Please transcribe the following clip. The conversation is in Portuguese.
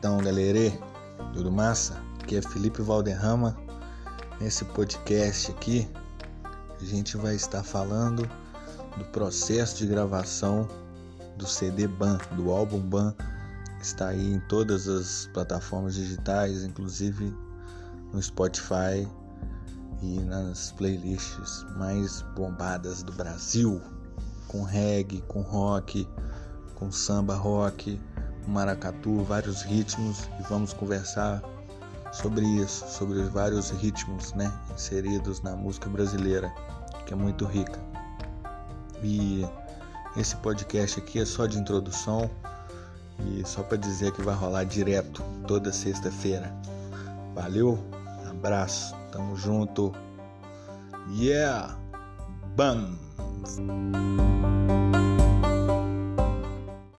Então, galerê, tudo massa? Aqui é Felipe Valderrama. Nesse podcast aqui, a gente vai estar falando do processo de gravação do CD BAN, do álbum BAN. Está aí em todas as plataformas digitais, inclusive no Spotify e nas playlists mais bombadas do Brasil, com reggae, com rock, com samba rock, maracatu, vários ritmos e vamos conversar sobre isso, sobre vários ritmos, né, inseridos na música brasileira, que é muito rica. E esse podcast aqui é só de introdução e só para dizer que vai rolar direto toda sexta-feira. Valeu, abraço, tamo junto. Yeah, bam.